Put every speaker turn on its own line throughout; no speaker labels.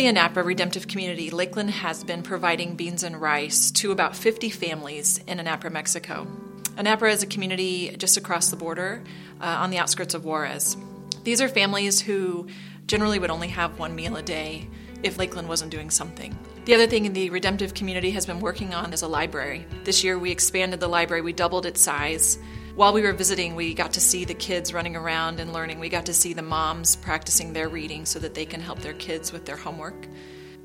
The Anapra Redemptive Community, Lakeland has been providing beans and rice to about 50 families in Anapra, Mexico. Anapra is a community just across the border uh, on the outskirts of Juarez. These are families who generally would only have one meal a day if Lakeland wasn't doing something. The other thing the redemptive community has been working on is a library. This year we expanded the library, we doubled its size. While we were visiting, we got to see the kids running around and learning. We got to see the moms practicing their reading so that they can help their kids with their homework.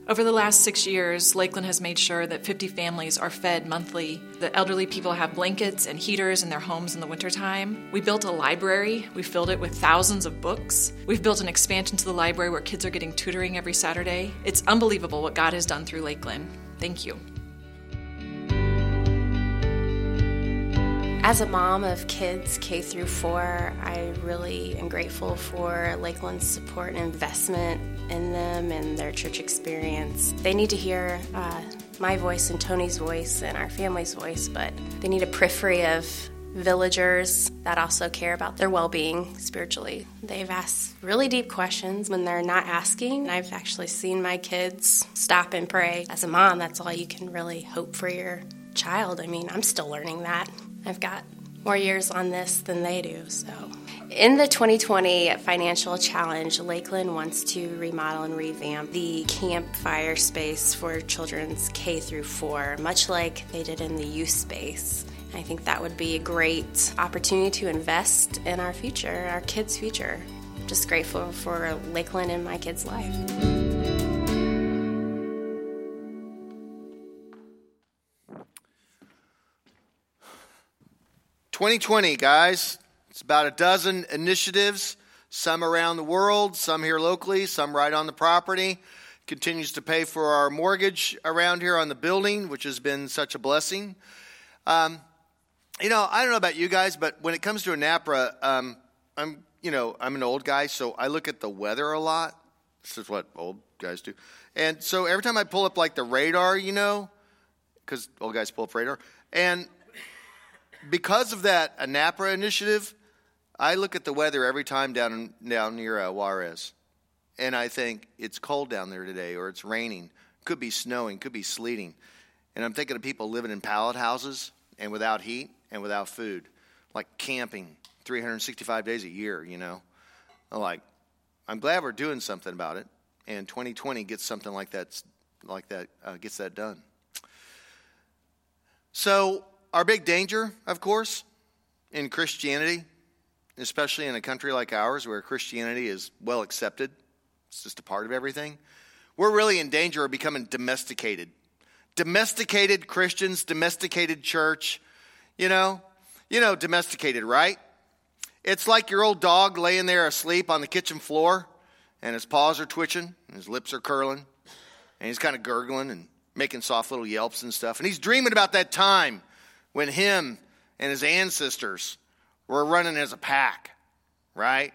Over the last six years, Lakeland has made sure that 50 families are fed monthly. The elderly people have blankets and heaters in their homes in the wintertime. We built a library. We filled it with thousands of books. We've built an expansion to the library where kids are getting tutoring every Saturday. It's unbelievable what God has done through Lakeland. Thank you.
As a mom of kids K through 4, I really am grateful for Lakeland's support and investment in them and their church experience. They need to hear uh, my voice and Tony's voice and our family's voice, but they need a periphery of villagers that also care about their well being spiritually. They've asked really deep questions when they're not asking. I've actually seen my kids stop and pray. As a mom, that's all you can really hope for your child. I mean, I'm still learning that. I've got more years on this than they do, so. In the 2020 financial challenge, Lakeland wants to remodel and revamp the campfire space for children's K through 4, much like they did in the youth space. I think that would be a great opportunity to invest in our future, our kids' future. I'm Just grateful for Lakeland in my kids' life.
2020, guys. It's about a dozen initiatives, some around the world, some here locally, some right on the property. Continues to pay for our mortgage around here on the building, which has been such a blessing. Um, you know, I don't know about you guys, but when it comes to Anapra, um, I'm, you know, I'm an old guy, so I look at the weather a lot. This is what old guys do. And so every time I pull up like the radar, you know, because old guys pull up radar, and because of that ANAPRA initiative, I look at the weather every time down down near uh, Juarez, and I think it's cold down there today, or it's raining, could be snowing, could be sleeting, and I'm thinking of people living in pallet houses and without heat and without food, like camping 365 days a year. You know, I'm like I'm glad we're doing something about it, and 2020 gets something like that, like that uh, gets that done. So our big danger, of course, in Christianity, especially in a country like ours where Christianity is well accepted, it's just a part of everything, we're really in danger of becoming domesticated. Domesticated Christians, domesticated church, you know, you know, domesticated, right? It's like your old dog laying there asleep on the kitchen floor, and his paws are twitching, and his lips are curling, and he's kind of gurgling and making soft little yelps and stuff. And he's dreaming about that time when him and his ancestors were running as a pack, right?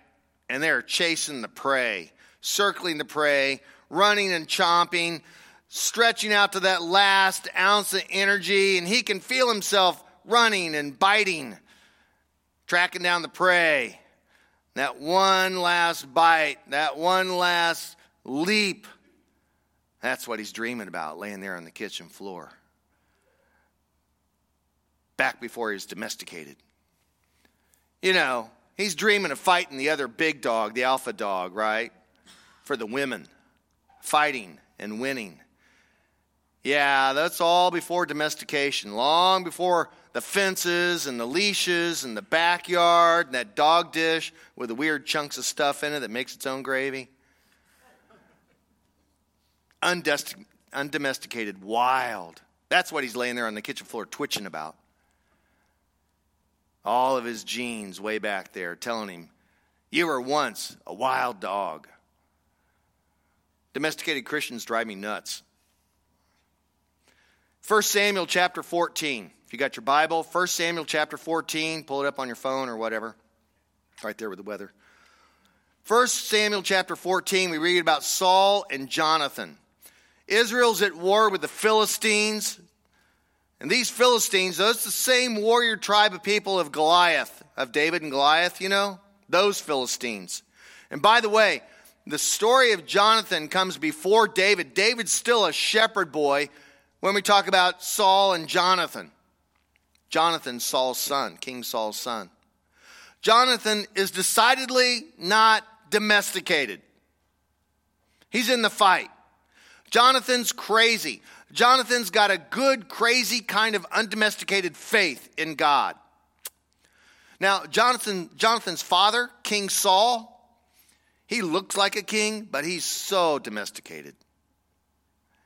And they're chasing the prey, circling the prey, running and chomping, stretching out to that last ounce of energy, and he can feel himself running and biting, tracking down the prey. That one last bite, that one last leap. That's what he's dreaming about, laying there on the kitchen floor back before he's domesticated. You know, he's dreaming of fighting the other big dog, the alpha dog, right? For the women, fighting and winning. Yeah, that's all before domestication, long before the fences and the leashes and the backyard and that dog dish with the weird chunks of stuff in it that makes its own gravy. Undomesticated, wild. That's what he's laying there on the kitchen floor twitching about all of his genes way back there telling him, You were once a wild dog. Domesticated Christians drive me nuts. 1 Samuel chapter 14. If you got your Bible, 1 Samuel chapter 14, pull it up on your phone or whatever. Right there with the weather. 1 Samuel chapter 14, we read about Saul and Jonathan. Israel's at war with the Philistines. And these Philistines, those the same warrior tribe of people of Goliath, of David and Goliath, you know? Those Philistines. And by the way, the story of Jonathan comes before David. David's still a shepherd boy when we talk about Saul and Jonathan. Jonathan, Saul's son, King Saul's son. Jonathan is decidedly not domesticated. He's in the fight. Jonathan's crazy. Jonathan's got a good, crazy kind of undomesticated faith in God. Now, Jonathan, Jonathan's father, King Saul, he looks like a king, but he's so domesticated.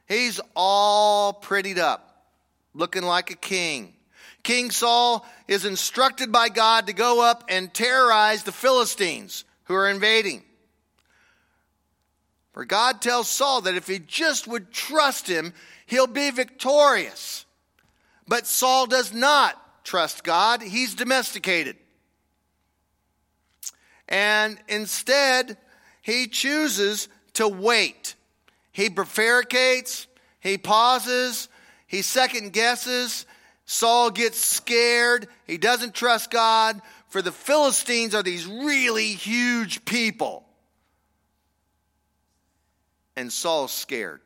He's all prettied up, looking like a king. King Saul is instructed by God to go up and terrorize the Philistines who are invading. For God tells Saul that if he just would trust him, he'll be victorious. But Saul does not trust God, he's domesticated. And instead, he chooses to wait. He prevaricates, he pauses, he second guesses. Saul gets scared. He doesn't trust God. For the Philistines are these really huge people and Saul's scared.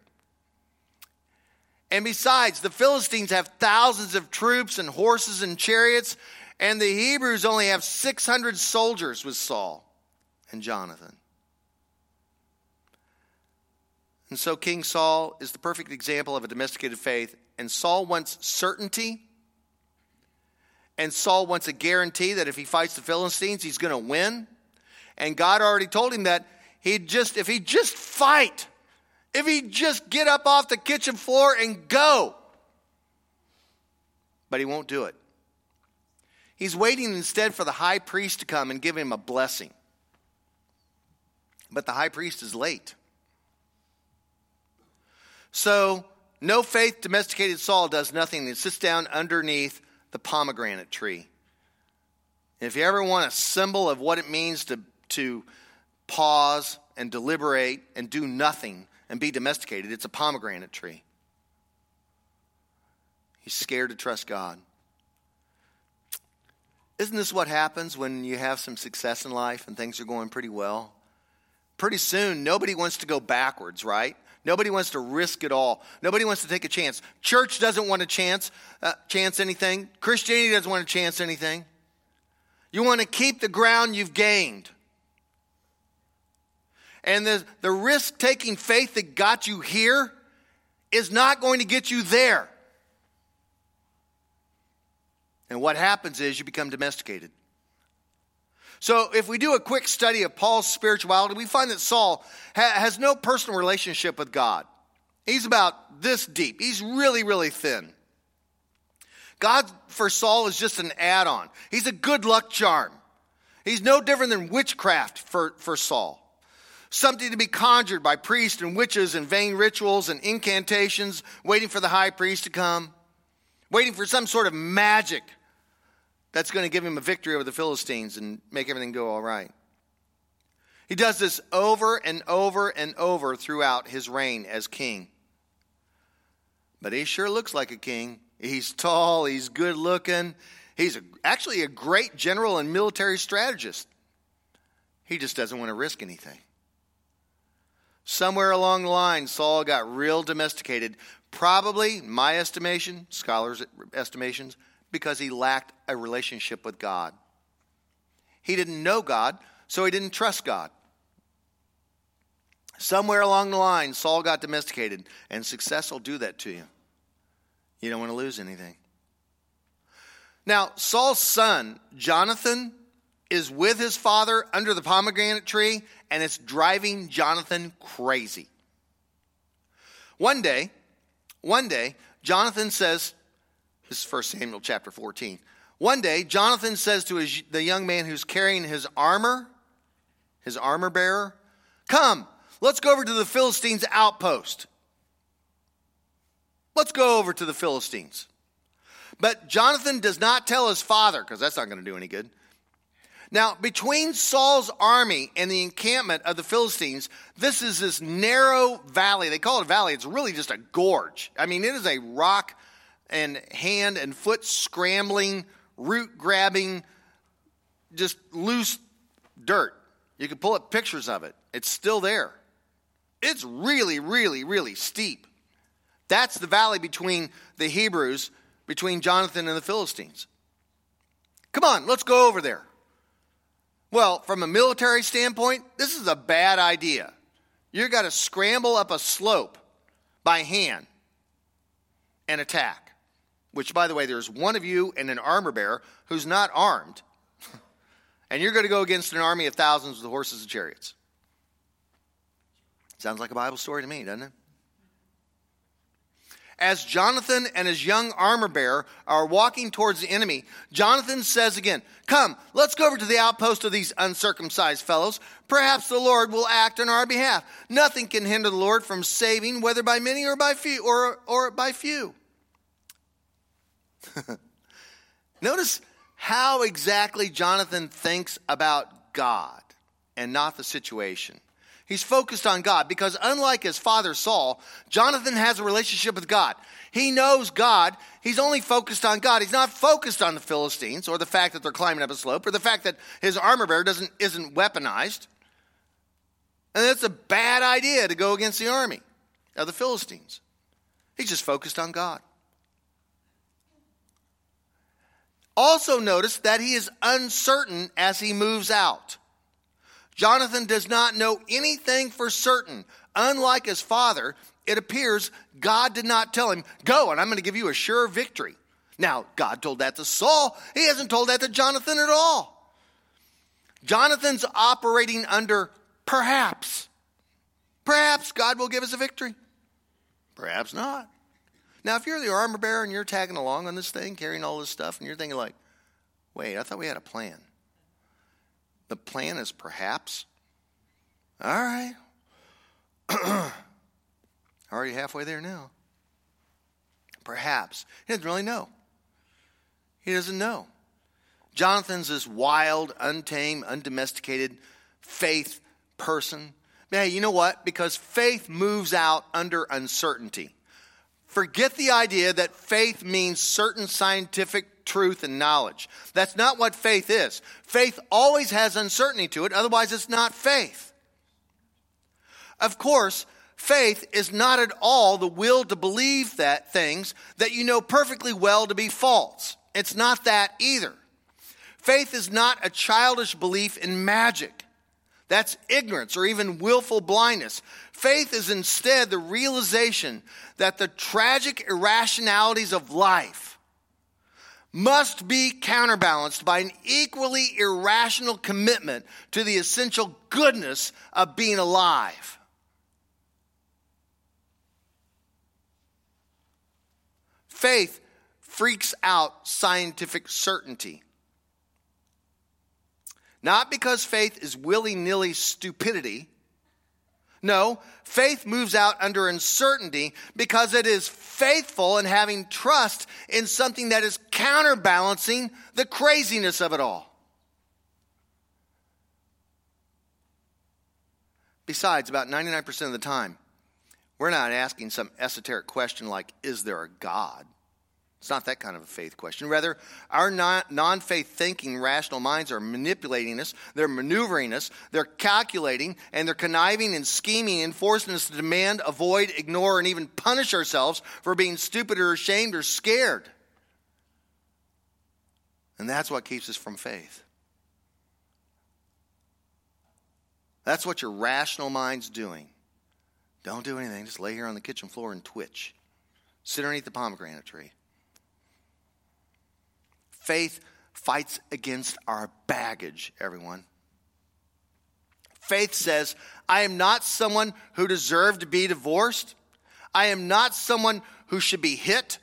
And besides, the Philistines have thousands of troops and horses and chariots, and the Hebrews only have 600 soldiers with Saul and Jonathan. And so King Saul is the perfect example of a domesticated faith, and Saul wants certainty. And Saul wants a guarantee that if he fights the Philistines, he's going to win. And God already told him that he'd just, if he just fight, if he'd just get up off the kitchen floor and go. But he won't do it. He's waiting instead for the high priest to come and give him a blessing. But the high priest is late. So, no faith domesticated Saul does nothing. He sits down underneath the pomegranate tree. And if you ever want a symbol of what it means to, to pause and deliberate and do nothing, and be domesticated. It's a pomegranate tree. He's scared to trust God. Isn't this what happens when you have some success in life and things are going pretty well? Pretty soon, nobody wants to go backwards, right? Nobody wants to risk it all. Nobody wants to take a chance. Church doesn't want to chance uh, chance anything. Christianity doesn't want to chance anything. You want to keep the ground you've gained. And the, the risk taking faith that got you here is not going to get you there. And what happens is you become domesticated. So, if we do a quick study of Paul's spirituality, we find that Saul ha- has no personal relationship with God. He's about this deep, he's really, really thin. God for Saul is just an add on, he's a good luck charm. He's no different than witchcraft for, for Saul something to be conjured by priests and witches and vain rituals and incantations, waiting for the high priest to come, waiting for some sort of magic that's going to give him a victory over the Philistines and make everything go all right. He does this over and over and over throughout his reign as king. But he sure looks like a king. He's tall, he's good looking, he's a, actually a great general and military strategist. He just doesn't want to risk anything. Somewhere along the line, Saul got real domesticated. Probably, my estimation, scholars' estimations, because he lacked a relationship with God. He didn't know God, so he didn't trust God. Somewhere along the line, Saul got domesticated, and success will do that to you. You don't want to lose anything. Now, Saul's son, Jonathan, is with his father under the pomegranate tree, and it's driving Jonathan crazy. One day, one day, Jonathan says, this is 1 Samuel chapter 14. One day, Jonathan says to his, the young man who's carrying his armor, his armor bearer, Come, let's go over to the Philistines' outpost. Let's go over to the Philistines. But Jonathan does not tell his father, because that's not going to do any good. Now, between Saul's army and the encampment of the Philistines, this is this narrow valley. They call it a valley. It's really just a gorge. I mean, it is a rock and hand and foot scrambling, root grabbing, just loose dirt You can pull up pictures of it, it's still there. It's really, really, really steep. That's the valley between the Hebrews, between Jonathan and the Philistines. Come on, let's go over there. Well, from a military standpoint, this is a bad idea. You've got to scramble up a slope by hand and attack. Which, by the way, there's one of you and an armor bearer who's not armed. and you're going to go against an army of thousands with horses and chariots. Sounds like a Bible story to me, doesn't it? As Jonathan and his young armor bearer are walking towards the enemy, Jonathan says again, Come, let's go over to the outpost of these uncircumcised fellows. Perhaps the Lord will act on our behalf. Nothing can hinder the Lord from saving, whether by many or by few or, or by few. Notice how exactly Jonathan thinks about God and not the situation. He's focused on God because, unlike his father Saul, Jonathan has a relationship with God. He knows God. He's only focused on God. He's not focused on the Philistines or the fact that they're climbing up a slope or the fact that his armor bearer doesn't, isn't weaponized. And that's a bad idea to go against the army of the Philistines. He's just focused on God. Also, notice that he is uncertain as he moves out. Jonathan does not know anything for certain. Unlike his father, it appears God did not tell him, Go, and I'm going to give you a sure victory. Now, God told that to Saul. He hasn't told that to Jonathan at all. Jonathan's operating under perhaps. Perhaps God will give us a victory. Perhaps not. Now, if you're the armor bearer and you're tagging along on this thing, carrying all this stuff, and you're thinking, like, wait, I thought we had a plan. The plan is perhaps. All right. Already halfway there now. Perhaps. He doesn't really know. He doesn't know. Jonathan's this wild, untamed, undomesticated faith person. Hey, you know what? Because faith moves out under uncertainty. Forget the idea that faith means certain scientific truth, and knowledge. That's not what faith is. Faith always has uncertainty to it, otherwise, it's not faith. Of course, faith is not at all the will to believe that things that you know perfectly well to be false. It's not that either. Faith is not a childish belief in magic. That's ignorance or even willful blindness. Faith is instead the realization that the tragic irrationalities of life must be counterbalanced by an equally irrational commitment to the essential goodness of being alive. Faith freaks out scientific certainty. Not because faith is willy nilly stupidity no, faith moves out under uncertainty because it is faithful and having trust in something that is counterbalancing the craziness of it all. Besides, about 99% of the time, we're not asking some esoteric question like, is there a God? It's not that kind of a faith question. Rather, our non faith thinking, rational minds are manipulating us, they're maneuvering us, they're calculating, and they're conniving and scheming and forcing us to demand, avoid, ignore, and even punish ourselves for being stupid or ashamed or scared. And that's what keeps us from faith. That's what your rational mind's doing. Don't do anything, just lay here on the kitchen floor and twitch. Sit underneath the pomegranate tree. Faith fights against our baggage, everyone. Faith says, I am not someone who deserved to be divorced. I am not someone who should be hit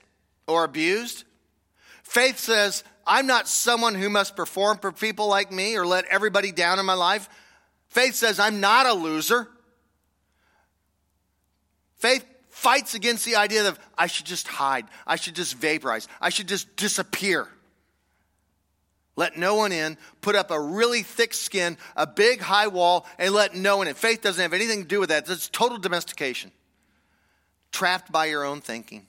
or abused. Faith says, I'm not someone who must perform for people like me or let everybody down in my life. Faith says, I'm not a loser. Faith fights against the idea of I should just hide, I should just vaporize, I should just disappear. Let no one in, put up a really thick skin, a big high wall, and let no one in. Faith doesn't have anything to do with that. It's total domestication. Trapped by your own thinking.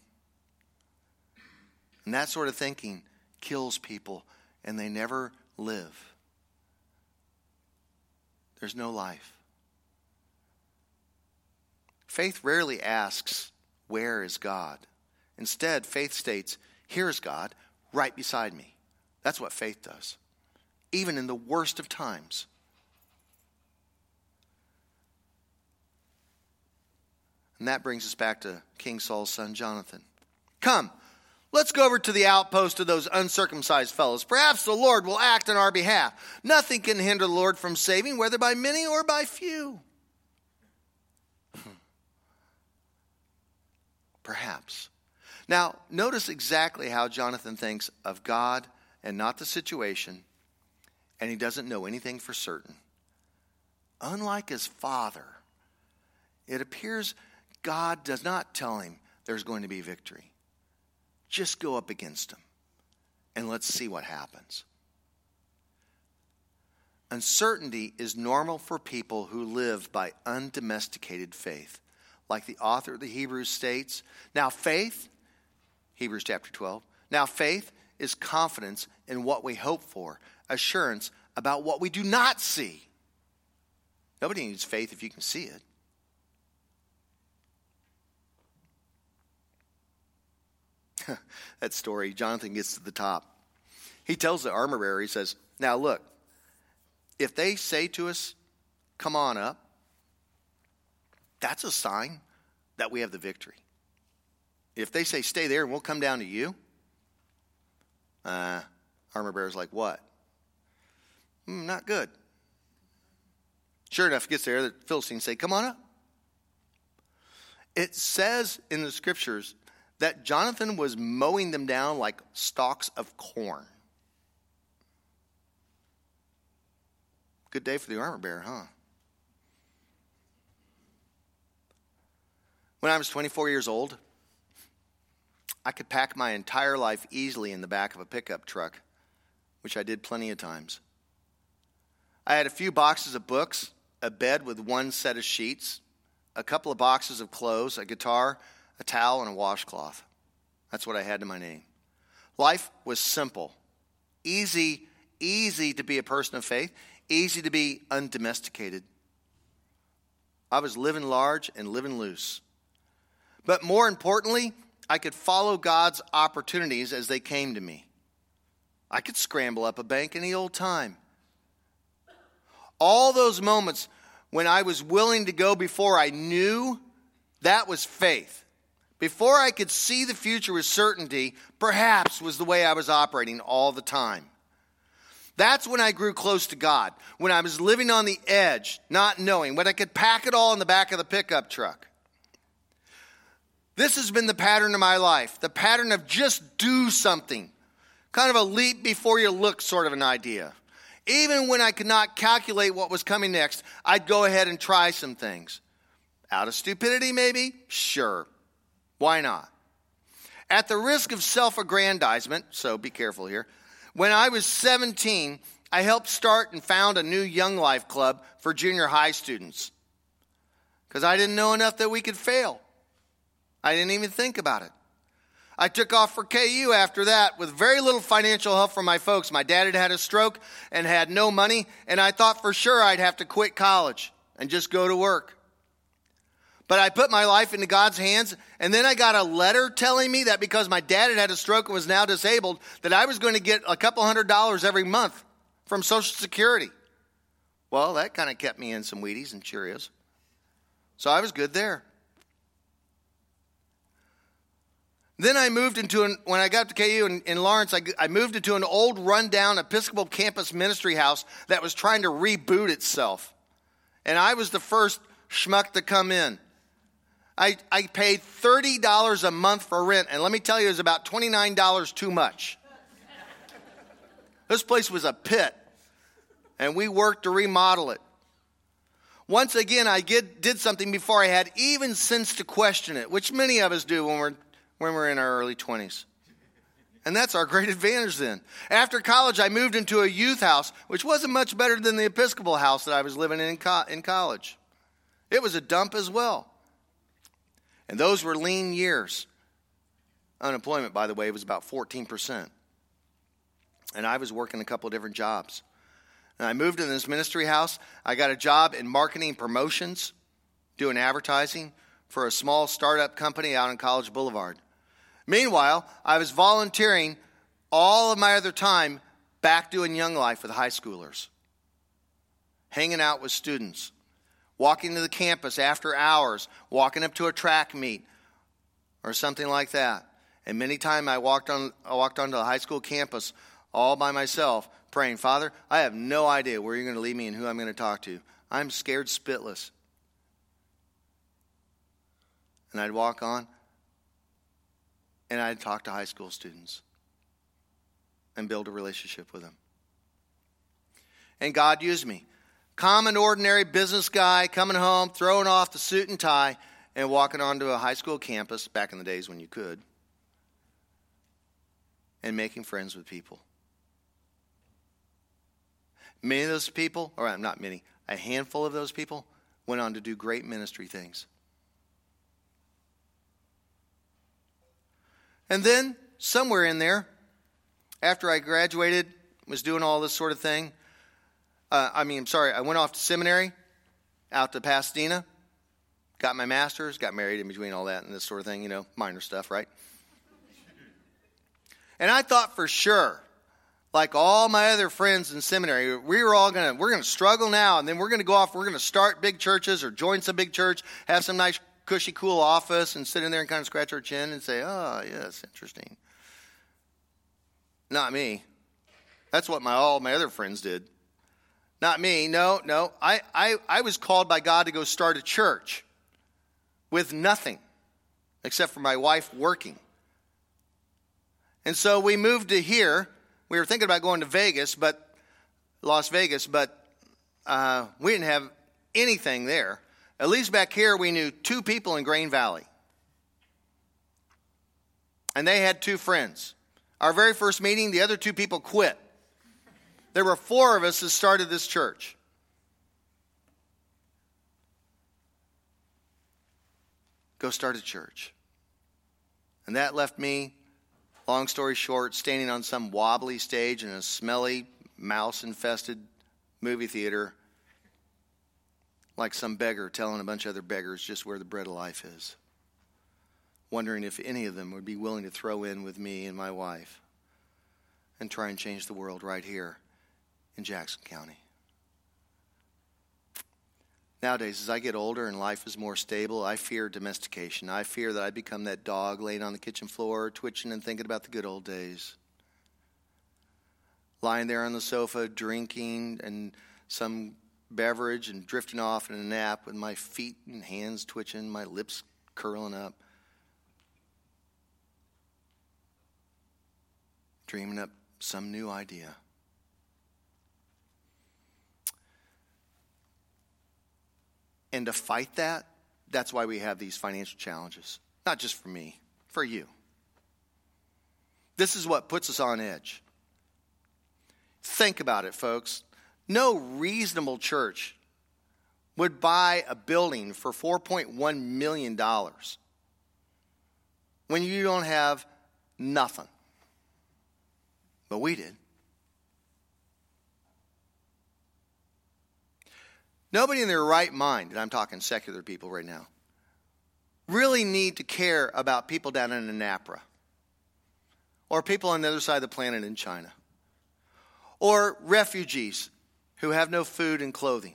And that sort of thinking kills people, and they never live. there's no life. Faith rarely asks, Where is God? Instead, faith states, Here's God, right beside me. That's what faith does, even in the worst of times. And that brings us back to King Saul's son Jonathan. Come, let's go over to the outpost of those uncircumcised fellows. Perhaps the Lord will act on our behalf. Nothing can hinder the Lord from saving, whether by many or by few. Hmm. Perhaps. Now, notice exactly how Jonathan thinks of God and not the situation, and he doesn't know anything for certain. Unlike his father, it appears God does not tell him there's going to be victory. Just go up against him and let's see what happens. Uncertainty is normal for people who live by undomesticated faith. Like the author of the Hebrews states, now faith, Hebrews chapter 12, now faith is confidence in what we hope for, assurance about what we do not see. Nobody needs faith if you can see it. that story, Jonathan gets to the top. He tells the armor bearer, he says, Now look, if they say to us, Come on up, that's a sign that we have the victory. If they say, Stay there and we'll come down to you, uh, armor bearer's like, What? Mm, not good. Sure enough, gets there, the Philistines say, Come on up. It says in the scriptures that Jonathan was mowing them down like stalks of corn. Good day for the armor bearer, huh? When I was 24 years old, I could pack my entire life easily in the back of a pickup truck, which I did plenty of times. I had a few boxes of books, a bed with one set of sheets, a couple of boxes of clothes, a guitar, a towel, and a washcloth. That's what I had to my name. Life was simple, easy, easy to be a person of faith, easy to be undomesticated. I was living large and living loose. But more importantly, I could follow God's opportunities as they came to me. I could scramble up a bank any old time. All those moments when I was willing to go before I knew, that was faith. Before I could see the future with certainty, perhaps was the way I was operating all the time. That's when I grew close to God, when I was living on the edge, not knowing, when I could pack it all in the back of the pickup truck. This has been the pattern of my life the pattern of just do something, kind of a leap before you look sort of an idea. Even when I could not calculate what was coming next, I'd go ahead and try some things. Out of stupidity, maybe? Sure. Why not? At the risk of self aggrandizement, so be careful here, when I was 17, I helped start and found a new Young Life Club for junior high students because I didn't know enough that we could fail. I didn't even think about it. I took off for KU after that with very little financial help from my folks. My dad had had a stroke and had no money, and I thought for sure I'd have to quit college and just go to work. But I put my life into God's hands, and then I got a letter telling me that because my dad had had a stroke and was now disabled, that I was going to get a couple hundred dollars every month from Social Security. Well, that kind of kept me in some Wheaties and Cheerios. So I was good there. Then I moved into an, when I got to KU in, in Lawrence, I, I moved into an old rundown Episcopal campus ministry house that was trying to reboot itself. And I was the first schmuck to come in. I, I paid $30 a month for rent, and let me tell you, it was about $29 too much. this place was a pit, and we worked to remodel it. Once again, I get, did something before I had even sense to question it, which many of us do when we're, when we're in our early 20s. And that's our great advantage then. After college, I moved into a youth house, which wasn't much better than the Episcopal house that I was living in in, co- in college. It was a dump as well. And those were lean years. Unemployment, by the way, was about 14%. And I was working a couple of different jobs. And I moved in this ministry house. I got a job in marketing promotions, doing advertising for a small startup company out on College Boulevard. Meanwhile, I was volunteering all of my other time back doing Young Life with high schoolers, hanging out with students, walking to the campus after hours, walking up to a track meet or something like that. And many times I walked on I walked onto the high school campus all by myself, praying, Father, I have no idea where you're going to lead me and who I'm going to talk to. I'm scared spitless. And I'd walk on and I'd talk to high school students and build a relationship with them. And God used me. Common, ordinary business guy coming home, throwing off the suit and tie, and walking onto a high school campus back in the days when you could, and making friends with people. Many of those people, or not many, a handful of those people went on to do great ministry things. And then, somewhere in there, after I graduated, was doing all this sort of thing, uh, I mean, I'm sorry, I went off to seminary out to Pasadena, got my master's, got married in between all that and this sort of thing, you know, minor stuff, right? And I thought for sure, like all my other friends in seminary, we were all gonna we're gonna struggle now, and then we're gonna go off, we're gonna start big churches or join some big church, have some nice cushy, cool office and sit in there and kind of scratch our chin and say, oh, yes, interesting. Not me. That's what my all my other friends did. Not me. No, no. I, I, I was called by God to go start a church with nothing except for my wife working. And so we moved to here. We were thinking about going to Vegas, but Las Vegas, but uh, we didn't have anything there. At least back here, we knew two people in Grain Valley. And they had two friends. Our very first meeting, the other two people quit. There were four of us that started this church. Go start a church. And that left me, long story short, standing on some wobbly stage in a smelly, mouse infested movie theater like some beggar telling a bunch of other beggars just where the bread of life is, wondering if any of them would be willing to throw in with me and my wife and try and change the world right here in Jackson County. Nowadays, as I get older and life is more stable, I fear domestication. I fear that I become that dog laying on the kitchen floor, twitching and thinking about the good old days. Lying there on the sofa, drinking, and some beverage and drifting off in a nap with my feet and hands twitching, my lips curling up. Dreaming up some new idea. And to fight that, that's why we have these financial challenges. Not just for me, for you. This is what puts us on edge. Think about it, folks. No reasonable church would buy a building for $4.1 million when you don't have nothing. But we did. Nobody in their right mind, and I'm talking secular people right now, really need to care about people down in Anapra or people on the other side of the planet in China or refugees who have no food and clothing,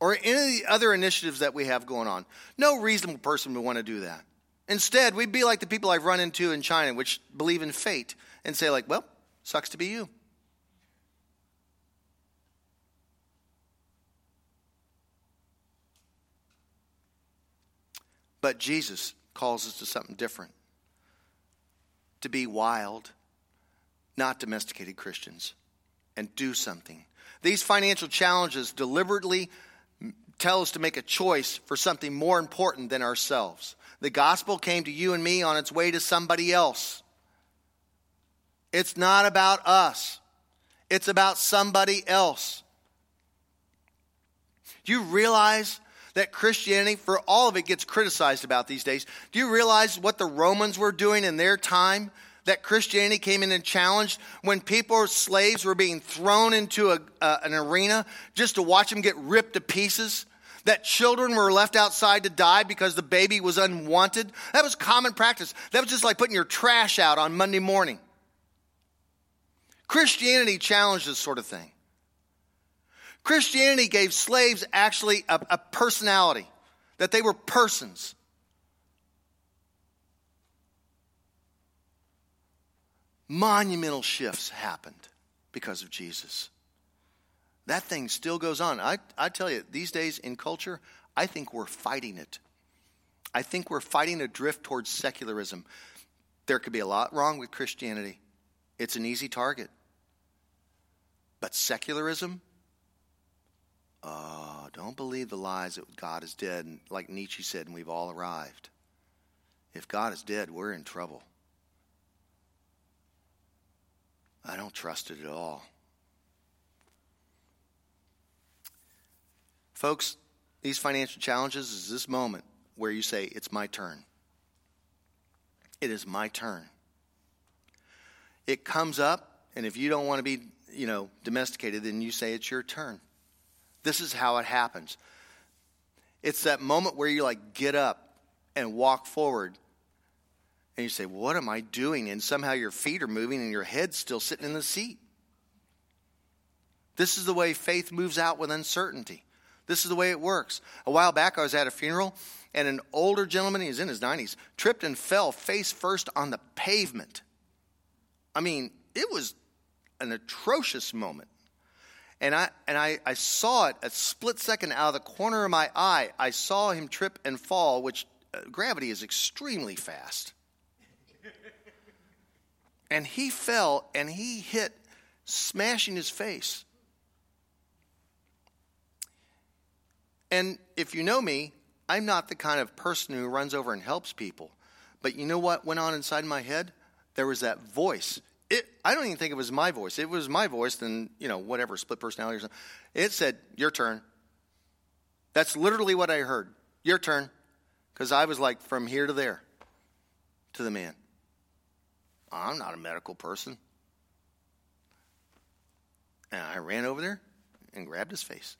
or any of the other initiatives that we have going on. No reasonable person would want to do that. Instead, we'd be like the people I've run into in China, which believe in fate, and say, like, well, sucks to be you. But Jesus calls us to something different to be wild, not domesticated Christians, and do something these financial challenges deliberately tell us to make a choice for something more important than ourselves. The gospel came to you and me on its way to somebody else. It's not about us, it's about somebody else. Do you realize that Christianity, for all of it, gets criticized about these days? Do you realize what the Romans were doing in their time? That Christianity came in and challenged when people slaves were being thrown into a, uh, an arena just to watch them get ripped to pieces? That children were left outside to die because the baby was unwanted? That was common practice. That was just like putting your trash out on Monday morning. Christianity challenged this sort of thing. Christianity gave slaves actually a, a personality, that they were persons. Monumental shifts happened because of Jesus. That thing still goes on. I, I tell you, these days in culture, I think we're fighting it. I think we're fighting a drift towards secularism. There could be a lot wrong with Christianity, it's an easy target. But secularism, oh, don't believe the lies that God is dead. Like Nietzsche said, and we've all arrived. If God is dead, we're in trouble. I don't trust it at all. Folks, these financial challenges is this moment where you say, It's my turn. It is my turn. It comes up, and if you don't want to be, you know, domesticated, then you say it's your turn. This is how it happens. It's that moment where you like get up and walk forward and you say, What am I doing? And somehow your feet are moving and your head's still sitting in the seat. This is the way faith moves out with uncertainty. This is the way it works. A while back, I was at a funeral, and an older gentleman, he's in his 90s, tripped and fell face first on the pavement. I mean, it was an atrocious moment. And I, and I, I saw it a split second out of the corner of my eye. I saw him trip and fall, which uh, gravity is extremely fast. And he fell and he hit, smashing his face. And if you know me, I'm not the kind of person who runs over and helps people. But you know what went on inside my head? There was that voice. It, I don't even think it was my voice. It was my voice, then, you know, whatever, split personality or something. It said, Your turn. That's literally what I heard. Your turn. Because I was like from here to there to the man. I'm not a medical person. And I ran over there and grabbed his face.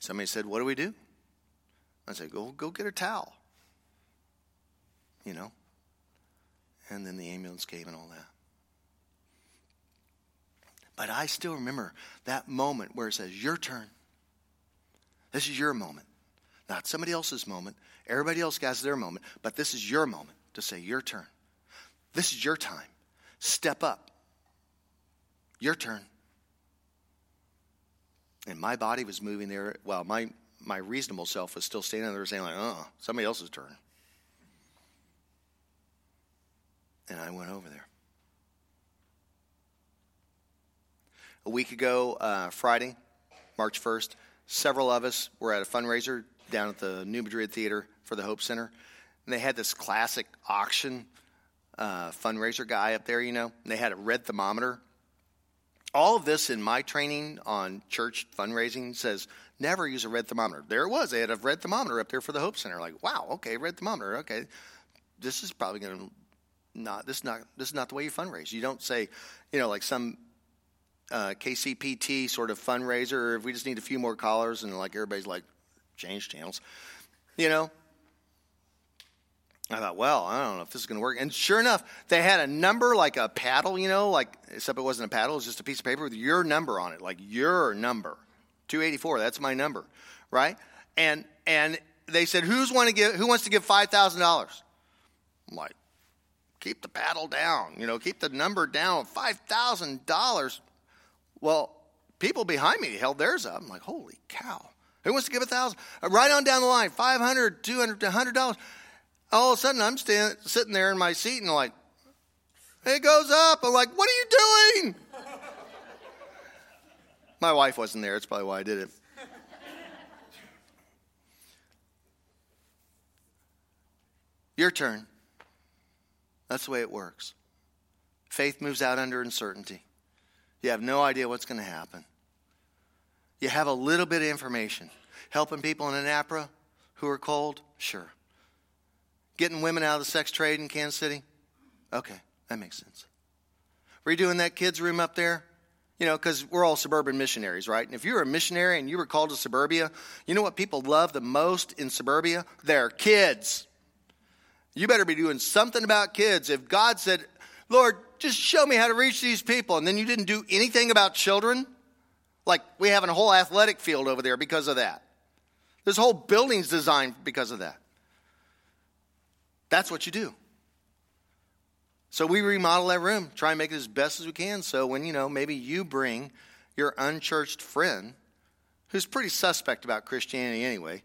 Somebody said, What do we do? I said, Go, go get a towel. You know? And then the ambulance came and all that. But I still remember that moment where it says, Your turn. This is your moment not somebody else's moment. Everybody else has their moment, but this is your moment to say, Your turn. This is your time. Step up. Your turn. And my body was moving there. Well, my, my reasonable self was still standing there saying, like, oh, somebody else's turn. And I went over there. A week ago, uh, Friday, March 1st, several of us were at a fundraiser down at the New Madrid Theater for the Hope Center. And they had this classic auction uh, fundraiser guy up there, you know, and they had a red thermometer. All of this in my training on church fundraising says never use a red thermometer. There it was. They had a red thermometer up there for the Hope Center. Like, wow, okay, red thermometer. Okay, this is probably going to not this is not this is not the way you fundraise. You don't say, you know, like some uh, KCPT sort of fundraiser. If we just need a few more callers, and like everybody's like, change channels. You know, I thought, well, I don't know if this is going to work. And sure enough, they had a number like a paddle, you know, like, except it wasn't a paddle, it was just a piece of paper with your number on it, like your number. 284, that's my number, right? And and they said, Who's want to give who wants to give five thousand dollars? I'm like, keep the paddle down, you know, keep the number down, five thousand dollars. Well, people behind me held theirs up. I'm like, holy cow. Who wants to give a thousand? Uh, right on down the line, 500, 200, $100. All of a sudden, I'm stand, sitting there in my seat and like, it goes up. I'm like, what are you doing? my wife wasn't there. That's probably why I did it. Your turn. That's the way it works. Faith moves out under uncertainty. You have no idea what's going to happen. You have a little bit of information. Helping people in Anapra, who are cold? Sure. Getting women out of the sex trade in Kansas City? Okay, that makes sense. Redoing that kids' room up there? You know, because we're all suburban missionaries, right? And if you're a missionary and you were called to suburbia, you know what people love the most in suburbia? Their kids. You better be doing something about kids. If God said, Lord, just show me how to reach these people, and then you didn't do anything about children, like we have a whole athletic field over there because of that. This whole building's designed because of that. That's what you do. So we remodel that room, try and make it as best as we can. So when, you know, maybe you bring your unchurched friend who's pretty suspect about Christianity anyway,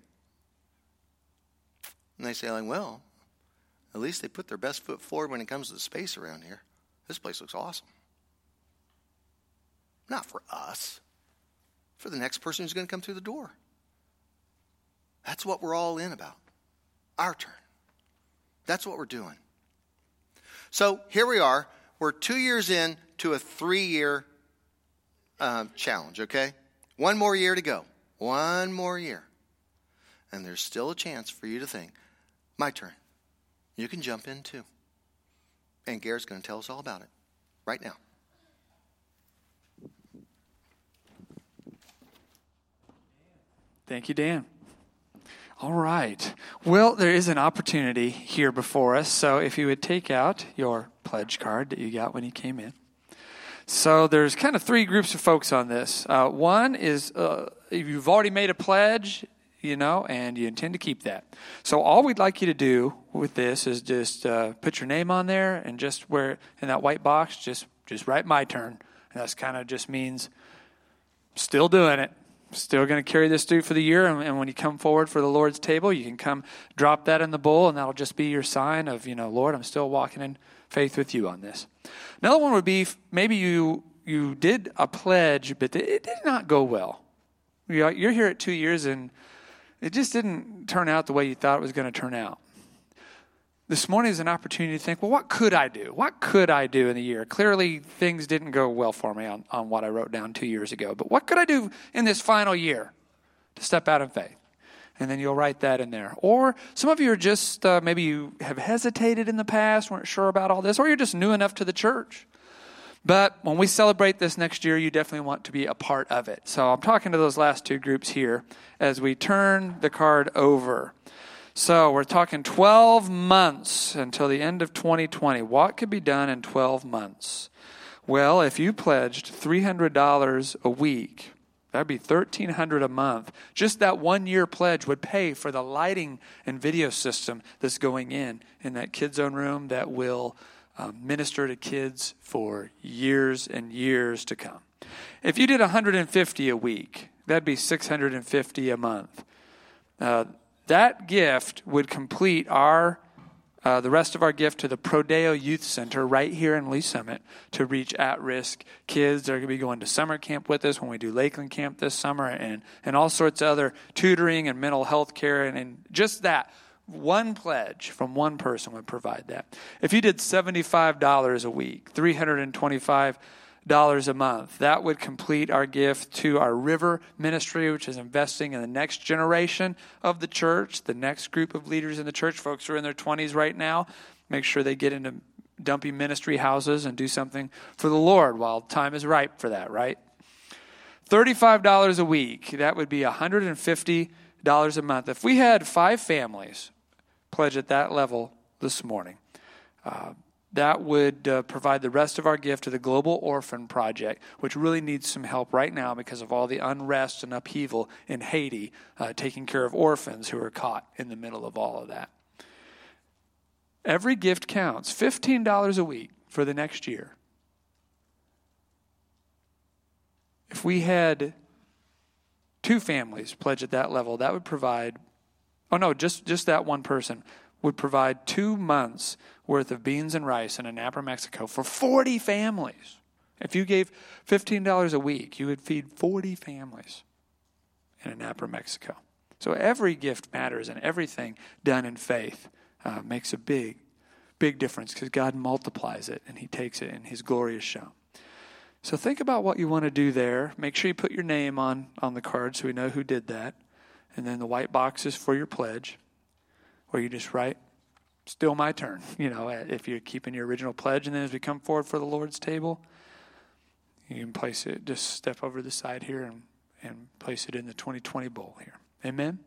and they say, like, well, at least they put their best foot forward when it comes to the space around here. This place looks awesome. Not for us, for the next person who's going to come through the door. That's what we're all in about. Our turn. That's what we're doing. So here we are. We're two years in to a three year uh, challenge, okay? One more year to go. One more year. And there's still a chance for you to think, my turn. You can jump in too. And Garrett's going to tell us all about it right now.
Thank you, Dan. All right. Well, there is an opportunity here before us. So if you would take out your pledge card that you got when you came in. So there's kind of three groups of folks on this. Uh, one is uh, if you've already made a pledge, you know, and you intend to keep that. So all we'd like you to do with this is just uh, put your name on there and just where in that white box, just just write my turn. And that's kind of just means still doing it still going to carry this through for the year. And, and, when you come forward for the Lord's table, you can come drop that in the bowl, and that'll just be your sign of, you know, Lord, I'm still walking in faith with you on this. Another one would be maybe you you did a pledge, but it did not go well. You're here at two years, and it just didn't turn out the way you thought it was going to turn out this morning is an opportunity to think, well, what could I do? What could I do in the year? Clearly, things didn't go well for me on, on what I wrote down two years ago. But what could I do in this final year to step out in faith? And then you'll write that in there. Or some of you are just, uh, maybe you have hesitated in the past, weren't sure about all this, or you're just new enough to the church. But when we celebrate this next year, you definitely want to be a part of it. So I'm talking to those last two groups here as we turn the card over. So we're talking 12 months until the end of 2020. What could be done in 12 months? Well, if you pledged $300 a week, that'd be 1300 a month. Just that one year pledge would pay for the lighting and video system that's going in in that kids zone room that will um, minister to kids for years and years to come. If you did 150 a week, that'd be 650 a month. Uh, that gift would complete our uh, the rest of our gift to the Prodeo Youth Center right here in Lee Summit to reach at-risk kids. They're going to be going to summer camp with us when we do Lakeland Camp this summer, and and all sorts of other tutoring and mental health care, and, and just that one pledge from one person would provide that. If you did seventy-five dollars a week, three hundred and twenty-five dollars a month. That would complete our gift to our River Ministry, which is investing in the next generation of the church, the next group of leaders in the church. Folks who are in their 20s right now, make sure they get into dumpy ministry houses and do something for the Lord while time is ripe for that, right? $35 a week, that would be $150 a month. If we had five families pledge at that level this morning, uh, that would uh, provide the rest of our gift to the Global Orphan Project, which really needs some help right now because of all the unrest and upheaval in Haiti, uh, taking care of orphans who are caught in the middle of all of that. Every gift counts $15 a week for the next year. If we had two families pledge at that level, that would provide, oh no, just, just that one person would provide two months worth of beans and rice in Anapra, Mexico for 40 families. If you gave $15 a week, you would feed 40 families in Anapra, Mexico. So every gift matters, and everything done in faith uh, makes a big, big difference because God multiplies it and He takes it, and His glory is shown. So think about what you want to do there. Make sure you put your name on, on the card so we know who did that. And then the white box is for your pledge, where you just write, still my turn, you know, if you're keeping your original pledge. And then as we come forward for the Lord's table, you can place it, just step over the side here and, and place it in the 2020 bowl here. Amen.